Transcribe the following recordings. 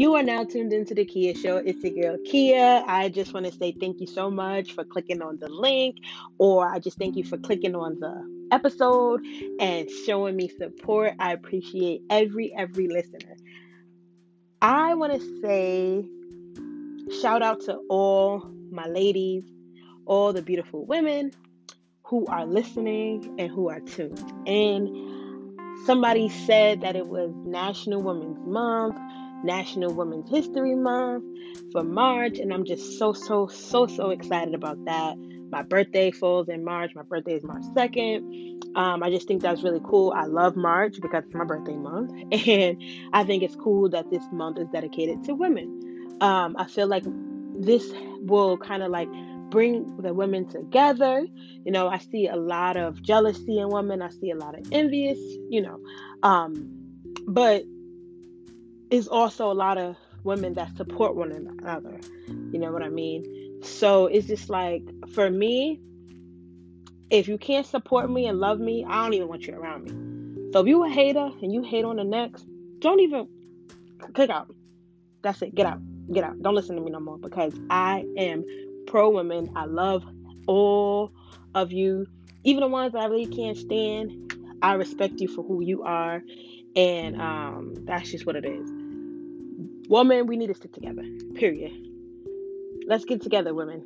You are now tuned into the Kia Show. It's your girl Kia. I just want to say thank you so much for clicking on the link, or I just thank you for clicking on the episode and showing me support. I appreciate every every listener. I want to say shout out to all my ladies, all the beautiful women who are listening and who are tuned. And somebody said that it was National Women's Month National Women's History Month for March, and I'm just so, so, so, so excited about that. My birthday falls in March. My birthday is March 2nd. Um, I just think that's really cool. I love March because it's my birthday month, and I think it's cool that this month is dedicated to women. Um, I feel like this will kind of like bring the women together. You know, I see a lot of jealousy in women. I see a lot of envious, you know. Um, but is also a lot of women that support one another. You know what I mean? So it's just like for me, if you can't support me and love me, I don't even want you around me. So if you a hater and you hate on the next, don't even click out. That's it. Get out. Get out. Don't listen to me no more because I am pro women. I love all of you, even the ones that I really can't stand. I respect you for who you are, and um, that's just what it is. Woman, we need to stick together. Period. Let's get together, women.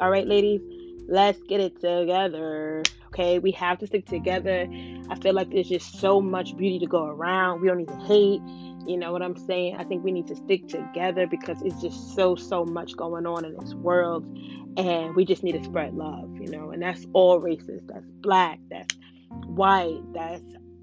All right, ladies, let's get it together. Okay, we have to stick together. I feel like there's just so much beauty to go around. We don't need to hate. You know what I'm saying? I think we need to stick together because it's just so, so much going on in this world. And we just need to spread love, you know, and that's all races. That's black, that's white, that's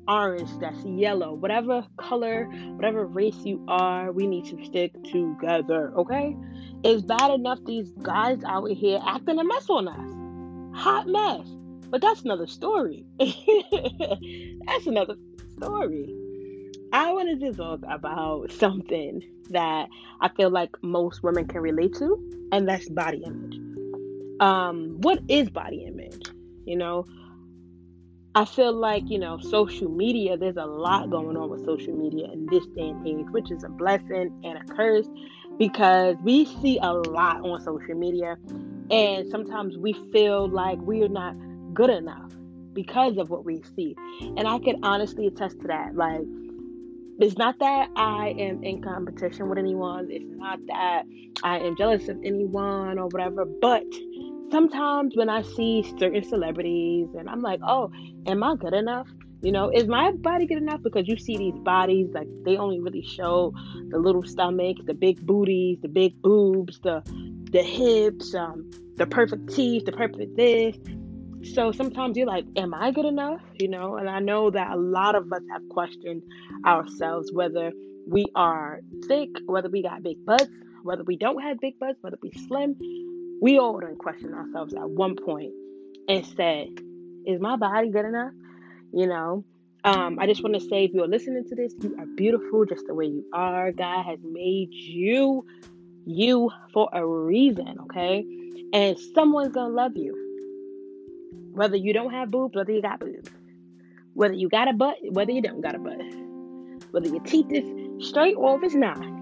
orange, that's yellow, whatever color, whatever race you are, we need to stick together, okay? It's bad enough these guys out here acting a mess on us. Hot mess. But that's another story. that's another story. I wanted to talk about something that I feel like most women can relate to, and that's body image. Um, what is body image? You know, I feel like, you know, social media, there's a lot going on with social media in this day and age, which is a blessing and a curse because we see a lot on social media and sometimes we feel like we're not good enough because of what we see. And I can honestly attest to that. Like, it's not that I am in competition with anyone, it's not that I am jealous of anyone or whatever, but sometimes when I see certain celebrities and I'm like, oh, am I good enough? You know, is my body good enough? Because you see these bodies, like they only really show the little stomachs, the big booties, the big boobs, the the hips, um, the perfect teeth, the perfect this. So sometimes you're like, am I good enough? You know, and I know that a lot of us have questioned ourselves whether we are thick, whether we got big butts, whether we don't have big butts, whether we slim we all done questioned ourselves at one point and said, Is my body good enough? You know, um, I just want to say if you're listening to this, you are beautiful just the way you are. God has made you you for a reason, okay? And someone's gonna love you. Whether you don't have boobs, whether you got boobs, whether you got a butt, whether you don't got a butt, whether your teeth is straight or if it's not.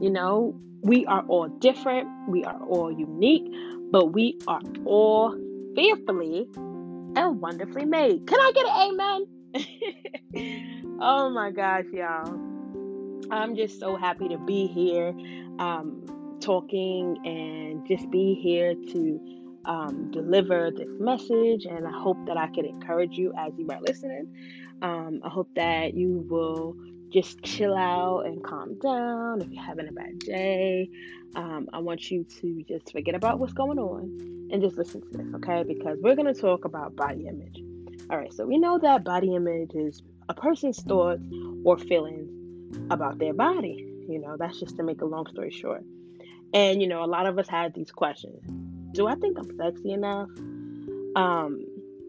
You know, we are all different, we are all unique, but we are all fearfully and wonderfully made. Can I get an amen? oh my gosh, y'all. I'm just so happy to be here um, talking and just be here to um, deliver this message. And I hope that I can encourage you as you are listening. Um, I hope that you will just chill out and calm down if you're having a bad day. Um, I want you to just forget about what's going on and just listen to this, okay? Because we're going to talk about body image. All right, so we know that body image is a person's thoughts or feelings about their body. You know, that's just to make a long story short. And, you know, a lot of us have these questions Do I think I'm sexy enough? Um,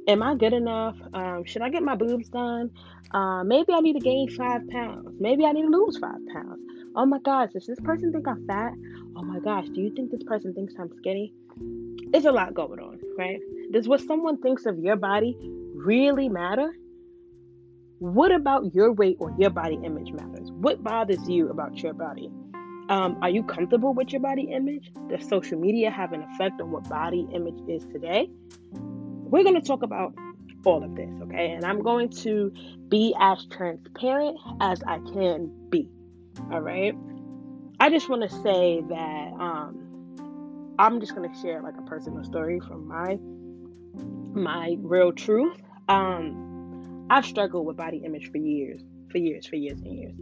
am I good enough? Um, should I get my boobs done? Uh, maybe I need to gain five pounds. Maybe I need to lose five pounds. Oh my gosh, does this person think I'm fat? Oh my gosh, do you think this person thinks I'm skinny? It's a lot going on, right? Does what someone thinks of your body really matter? What about your weight or your body image matters? What bothers you about your body? Um, are you comfortable with your body image? Does social media have an effect on what body image is today? We're going to talk about all of this, okay? And I'm going to be as transparent as I can be, all right? I just want to say that um, I'm just going to share like a personal story from my my real truth. Um, I've struggled with body image for years, for years, for years and years.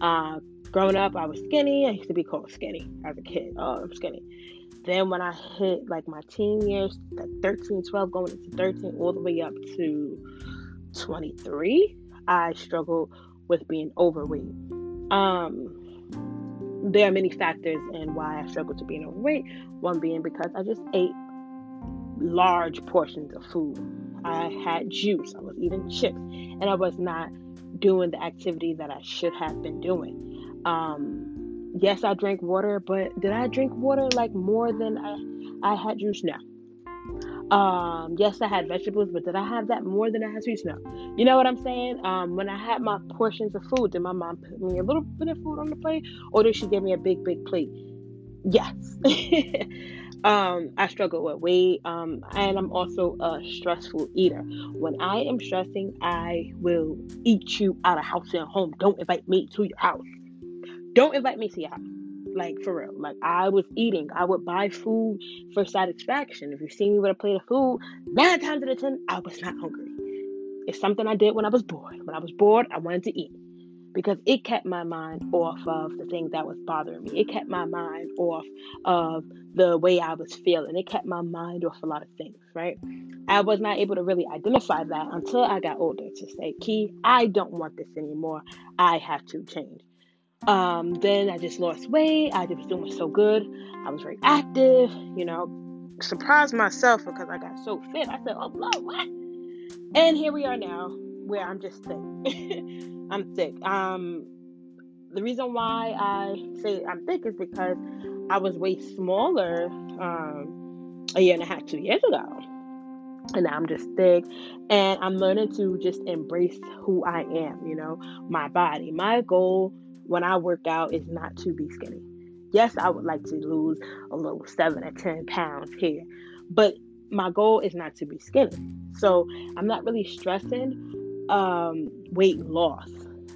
Uh, growing up, I was skinny. I used to be called skinny as a kid. Oh, I'm skinny. Then when I hit like my teen years, like 13, 12, going into 13, all the way up to 23, I struggled with being overweight. Um, there are many factors in why I struggled to being overweight. One being because I just ate large portions of food. I had juice, I was eating chips, and I was not doing the activity that I should have been doing. Um, yes, I drank water, but did I drink water like more than I, I had juice? No. Um, yes, I had vegetables, but did I have that more than I had juice? No. You know what I'm saying? Um, when I had my portions of food, did my mom put me a little bit of food on the plate, or did she give me a big, big plate? Yes. um, I struggle with weight, um, and I'm also a stressful eater. When I am stressing, I will eat you out of house and home. Don't invite me to your house. Don't invite me to your house. Like for real. Like I was eating. I would buy food for satisfaction. If you see me with a plate of food, nine times out of ten, I was not hungry. It's something I did when I was bored. When I was bored, I wanted to eat. Because it kept my mind off of the thing that was bothering me. It kept my mind off of the way I was feeling. It kept my mind off a lot of things, right? I was not able to really identify that until I got older to say, Key, I don't want this anymore. I have to change. Um, then I just lost weight. I was doing so good. I was very active, you know, surprised myself because I got so fit. I said, oh, Lord, what? And here we are now where I'm just thick. I'm thick. Um, the reason why I say I'm thick is because I was way smaller um, a year and a half, two years ago. And now I'm just thick. And I'm learning to just embrace who I am, you know, my body. My goal when I work out is not to be skinny. Yes, I would like to lose a little seven or 10 pounds here, but my goal is not to be skinny. So I'm not really stressing um, weight loss.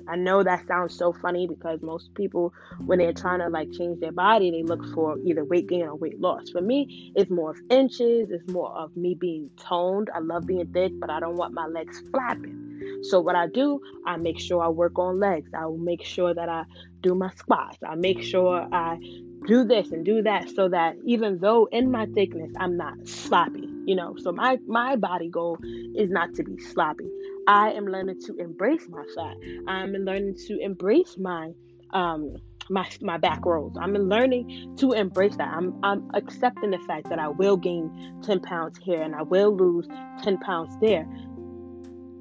I know that sounds so funny because most people, when they're trying to like change their body, they look for either weight gain or weight loss. For me, it's more of inches, it's more of me being toned. I love being thick, but I don't want my legs flapping. So what I do, I make sure I work on legs. I will make sure that I do my squats. I make sure I do this and do that so that even though in my thickness I'm not sloppy, you know. So my my body goal is not to be sloppy. I am learning to embrace my fat. I'm learning to embrace my um my my back rolls. I'm learning to embrace that. I'm I'm accepting the fact that I will gain 10 pounds here and I will lose 10 pounds there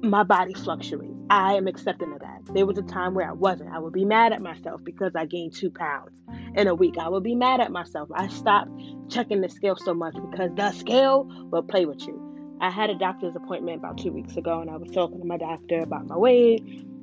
my body fluctuates. I am accepting of that. There was a time where I wasn't. I would be mad at myself because I gained two pounds in a week. I would be mad at myself. I stopped checking the scale so much because the scale will play with you. I had a doctor's appointment about two weeks ago and I was talking to my doctor about my weight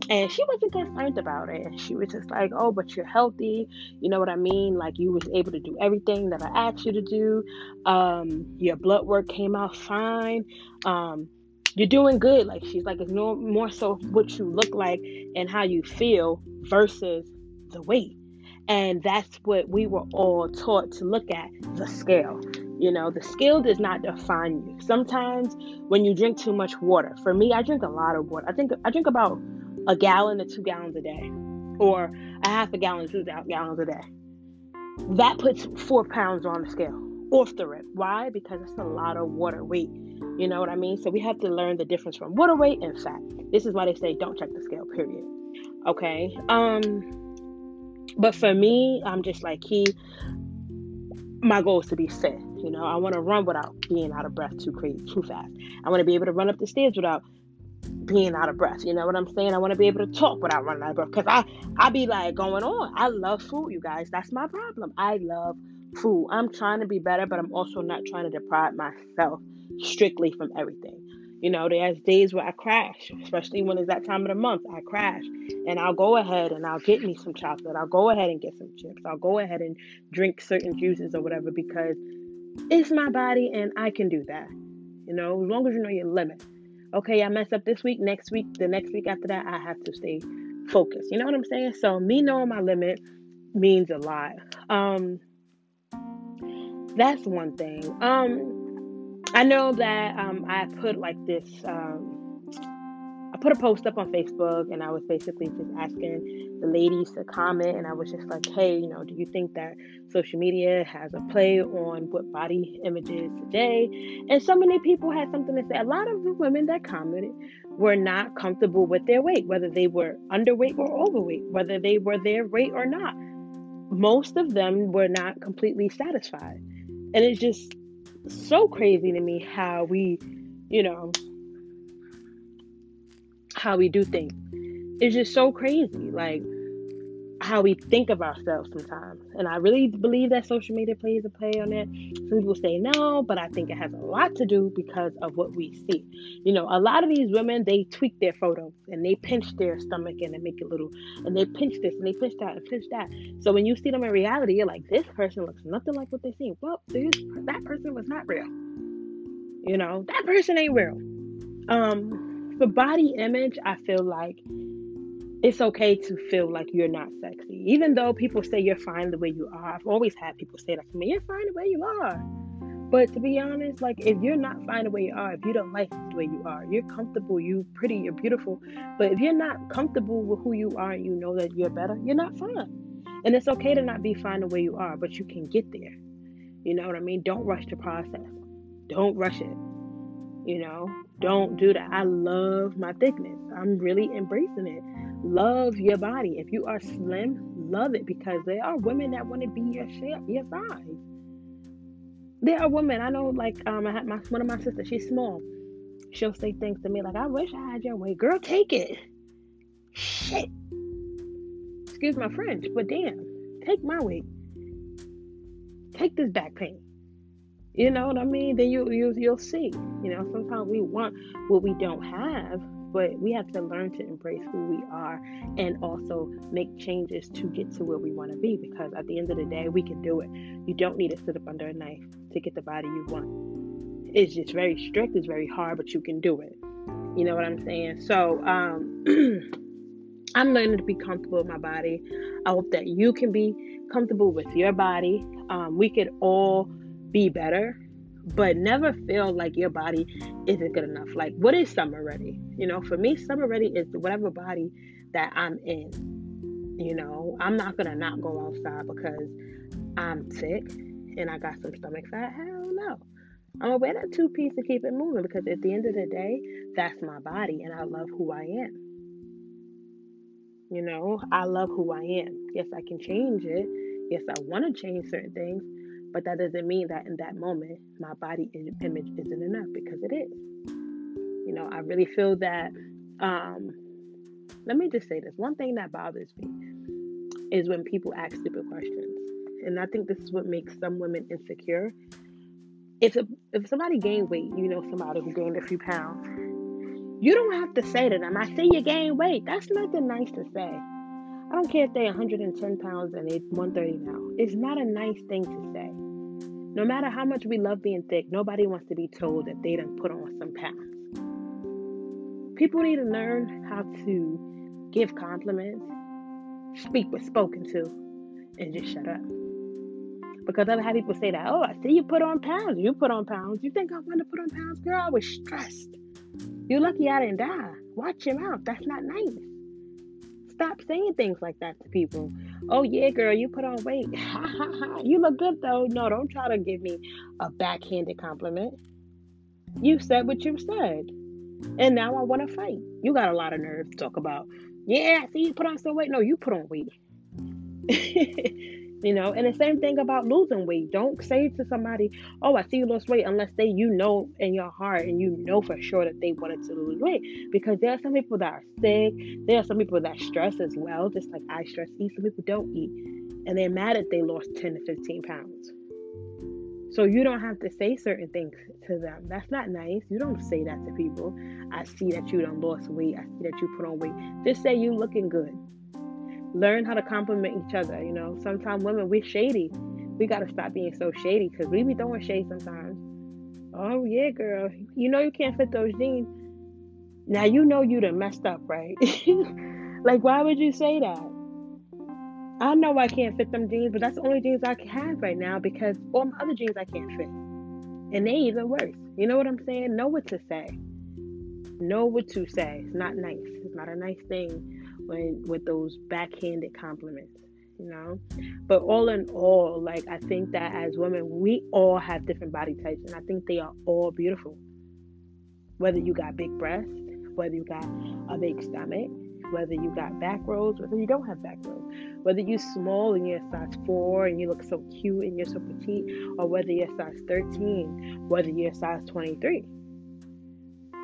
and she wasn't concerned about it. She was just like, Oh, but you're healthy. You know what I mean? Like you was able to do everything that I asked you to do. Um, your blood work came out fine. Um, you're doing good. Like she's like, it's no more so what you look like and how you feel versus the weight. And that's what we were all taught to look at the scale. You know, the scale does not define you. Sometimes when you drink too much water, for me, I drink a lot of water. I think I drink about a gallon to two gallons a day, or a half a gallon two gallons a day. That puts four pounds on the scale off the rip. Why? Because it's a lot of water weight you know what I mean? So we have to learn the difference from water weight and fat. This is why they say don't check the scale, period. Okay. Um but for me, I'm just like he my goal is to be fit. You know, I want to run without being out of breath too crazy, too fast. I want to be able to run up the stairs without being out of breath. You know what I'm saying? I want to be able to talk without running out of breath. Cause I, I be like going on. I love food, you guys. That's my problem. I love food. I'm trying to be better, but I'm also not trying to deprive myself strictly from everything. You know, there's days where I crash, especially when it's that time of the month. I crash and I'll go ahead and I'll get me some chocolate. I'll go ahead and get some chips. I'll go ahead and drink certain juices or whatever because it's my body and I can do that. You know, as long as you know your limit. Okay, I mess up this week, next week, the next week after that, I have to stay focused. You know what I'm saying? So, me knowing my limit means a lot. Um, that's one thing. Um, I know that um, I put like this. Um, I put a post up on Facebook, and I was basically just asking the ladies to comment, and I was just like, "Hey, you know, do you think that social media has a play on what body image is today?" And so many people had something to say. A lot of the women that commented were not comfortable with their weight, whether they were underweight or overweight, whether they were their weight or not. Most of them were not completely satisfied. And it's just so crazy to me how we, you know, how we do things. It's just so crazy. Like, how we think of ourselves sometimes. And I really believe that social media plays a play on that. Some people say no, but I think it has a lot to do because of what we see. You know, a lot of these women, they tweak their photos and they pinch their stomach and they make it little, and they pinch this and they pinch that and pinch that. So when you see them in reality, you're like, this person looks nothing like what they see. Well, this, that person was not real. You know, that person ain't real. Um, for body image, I feel like it's okay to feel like you're not sexy. Even though people say you're fine the way you are. I've always had people say that to me, you're fine the way you are. But to be honest, like if you're not fine the way you are, if you don't like the way you are, you're comfortable, you're pretty, you're beautiful. But if you're not comfortable with who you are and you know that you're better, you're not fine. And it's okay to not be fine the way you are, but you can get there. You know what I mean? Don't rush the process. Don't rush it. You know, don't do that. I love my thickness. I'm really embracing it Love your body. If you are slim, love it because there are women that want to be your shape, your size. There are women I know, like um, I had my one of my sisters. She's small. She'll say things to me like, "I wish I had your weight, girl. Take it." Shit. Excuse my French, but damn, take my weight. Take this back pain. You know what I mean? Then you you you'll see. You know, sometimes we want what we don't have but we have to learn to embrace who we are and also make changes to get to where we want to be because at the end of the day we can do it. You don't need to sit up under a knife to get the body you want. It's just very strict it's very hard but you can do it. You know what i'm saying? So um i'm learning to be comfortable with my body. I hope that you can be comfortable with your body. Um, we could all be better but never feel like your body isn't good enough. Like, what is summer ready? You know, for me, summer ready is whatever body that I'm in. You know, I'm not gonna not go outside because I'm sick and I got some stomach fat. Hell no. I'm gonna wear that two piece to keep it moving because at the end of the day, that's my body and I love who I am. You know, I love who I am. Yes, I can change it. Yes, I want to change certain things, but that doesn't mean that in that moment my body image isn't enough because it is. You know, I really feel that. Um, let me just say this: one thing that bothers me is when people ask stupid questions, and I think this is what makes some women insecure. If a, if somebody gained weight, you know somebody who gained a few pounds, you don't have to say to them, "I see you gain weight." That's nothing nice to say. I don't care if they're 110 pounds and they're 130 now. It's not a nice thing to say. No matter how much we love being thick, nobody wants to be told that they done put on some pounds. People need to learn how to give compliments, speak when spoken to, and just shut up. Because I've had people say that, oh, I see you put on pounds. You put on pounds. You think I want to put on pounds? Girl, I was stressed. You're lucky I didn't die. Watch your mouth. That's not nice. Stop saying things like that to people. Oh yeah, girl, you put on weight. you look good though. No, don't try to give me a backhanded compliment. You said what you said. And now I want to fight. You got a lot of nerve to talk about. Yeah, see you put on some weight. No, you put on weight. You know, and the same thing about losing weight. Don't say to somebody, "Oh, I see you lost weight," unless they you know in your heart and you know for sure that they wanted to lose weight. Because there are some people that are sick. There are some people that stress as well, just like I stress. Eat. Some people don't eat, and they're mad that they lost ten to fifteen pounds. So you don't have to say certain things to them. That's not nice. You don't say that to people. I see that you done lost weight. I see that you put on weight. Just say you looking good. Learn how to compliment each other. You know, sometimes women we're shady. We gotta stop being so shady because we be throwing shade sometimes. Oh yeah, girl. You know you can't fit those jeans. Now you know you done messed up, right? like why would you say that? I know I can't fit them jeans, but that's the only jeans I can have right now because all my other jeans I can't fit. And they even worse. You know what I'm saying? Know what to say. Know what to say. It's not nice. It's not a nice thing when with those backhanded compliments, you know? But all in all, like I think that as women, we all have different body types and I think they are all beautiful. Whether you got big breasts, whether you got a big stomach, whether you got back rolls whether you don't have back rolls whether you're small and you're size 4 and you look so cute and you're so petite, or whether you're size 13, whether you're size 23.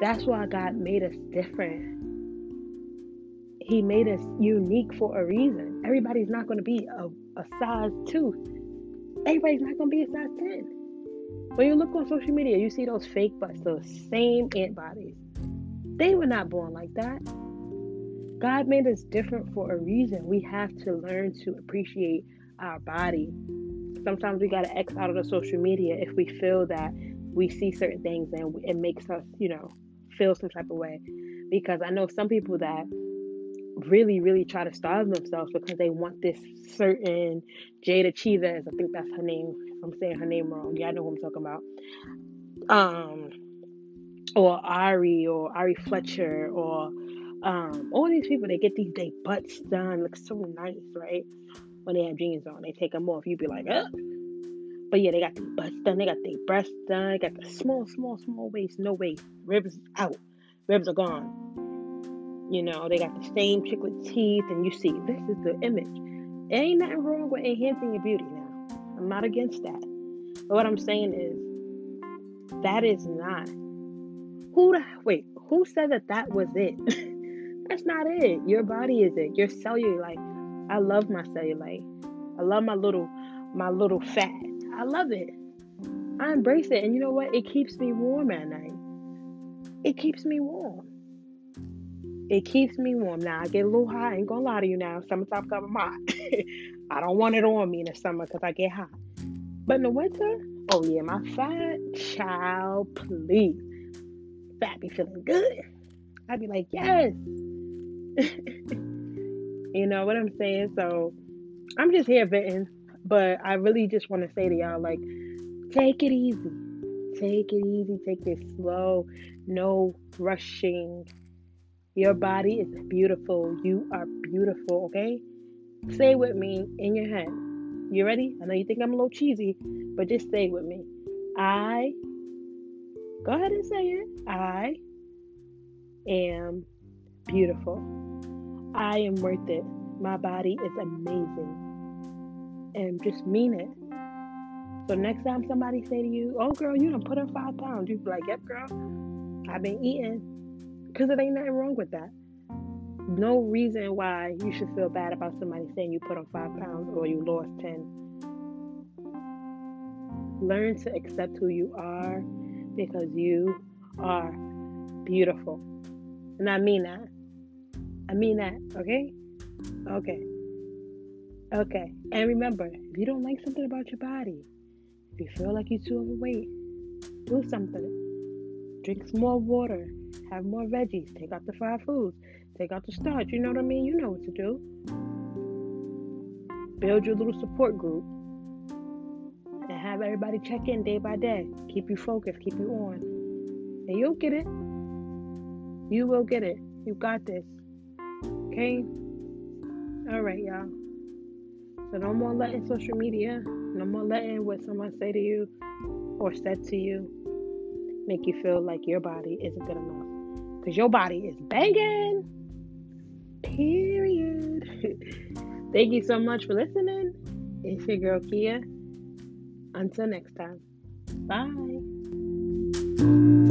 That's why God made us different. He made us unique for a reason. Everybody's not going to be a, a size 2. Everybody's not going to be a size 10. When you look on social media, you see those fake butts, those same ant bodies. They were not born like that. God made us different for a reason. We have to learn to appreciate our body. Sometimes we got to X out of the social media if we feel that we see certain things and it makes us, you know, feel some type of way. Because I know some people that really, really try to starve themselves because they want this certain Jayda Cheaves. I think that's her name. If I'm saying her name wrong, yeah, I know who I'm talking about. Um, or Ari, or Ari Fletcher, or um, all these people they get these they butts done, look so nice, right? When they have jeans on, they take them off. You'd be like, oh. But yeah, they got the butts done, they got their breasts done, they got the small, small, small waist, no waist, ribs out, ribs are gone. You know, they got the same chiclet teeth, and you see this is the image. Ain't nothing wrong with enhancing your beauty now. I'm not against that. But what I'm saying is that is not who the wait, who said that that was it? That's not it. Your body is it. Your cellulite. I love my cellulite. I love my little my little fat. I love it. I embrace it. And you know what? It keeps me warm at night. It keeps me warm. It keeps me warm. Now I get a little hot. I ain't gonna lie to you now. Summertime coming hot. I don't want it on me in the summer because I get hot. But in the winter, oh yeah, my fat child, please. Fat be feeling good. I'd be like, yes. you know what I'm saying? So I'm just here venting, but I really just want to say to y'all, like, take it easy. Take it easy. Take it slow. No rushing. Your body is beautiful. You are beautiful, okay? Say with me in your head. You ready? I know you think I'm a little cheesy, but just say with me. I, go ahead and say it. I am beautiful. I am worth it. My body is amazing. And just mean it. So next time somebody say to you, "Oh girl, you done put on five pounds," you be like, "Yep, girl, I've been eating," because it ain't nothing wrong with that. No reason why you should feel bad about somebody saying you put on five pounds or you lost ten. Learn to accept who you are because you are beautiful. And I mean that. I mean that, okay? Okay. Okay. And remember, if you don't like something about your body, if you feel like you're too overweight, do something. Drink some more water. Have more veggies. Take out the fried foods. Take out the starch. You know what I mean? You know what to do. Build your little support group. And have everybody check in day by day. Keep you focused. Keep you on. And you'll get it. You will get it. You got this. Okay? Alright, y'all. So no more letting social media, no more letting what someone say to you or said to you make you feel like your body isn't good enough. Because your body is banging. Period. Thank you so much for listening. It's your girl Kia. Until next time. Bye.